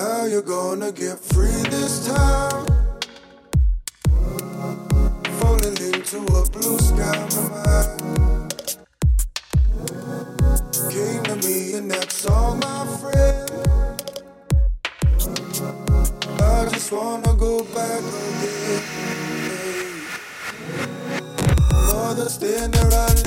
How you gonna get free this time? Falling into a blue sky, Came to me and that's all, my friend. I just wanna go back again. For the standard I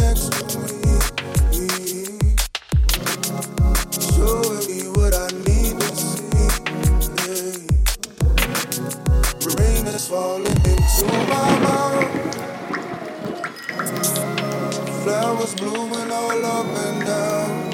that's falling into my mouth. Flowers blooming all up and down.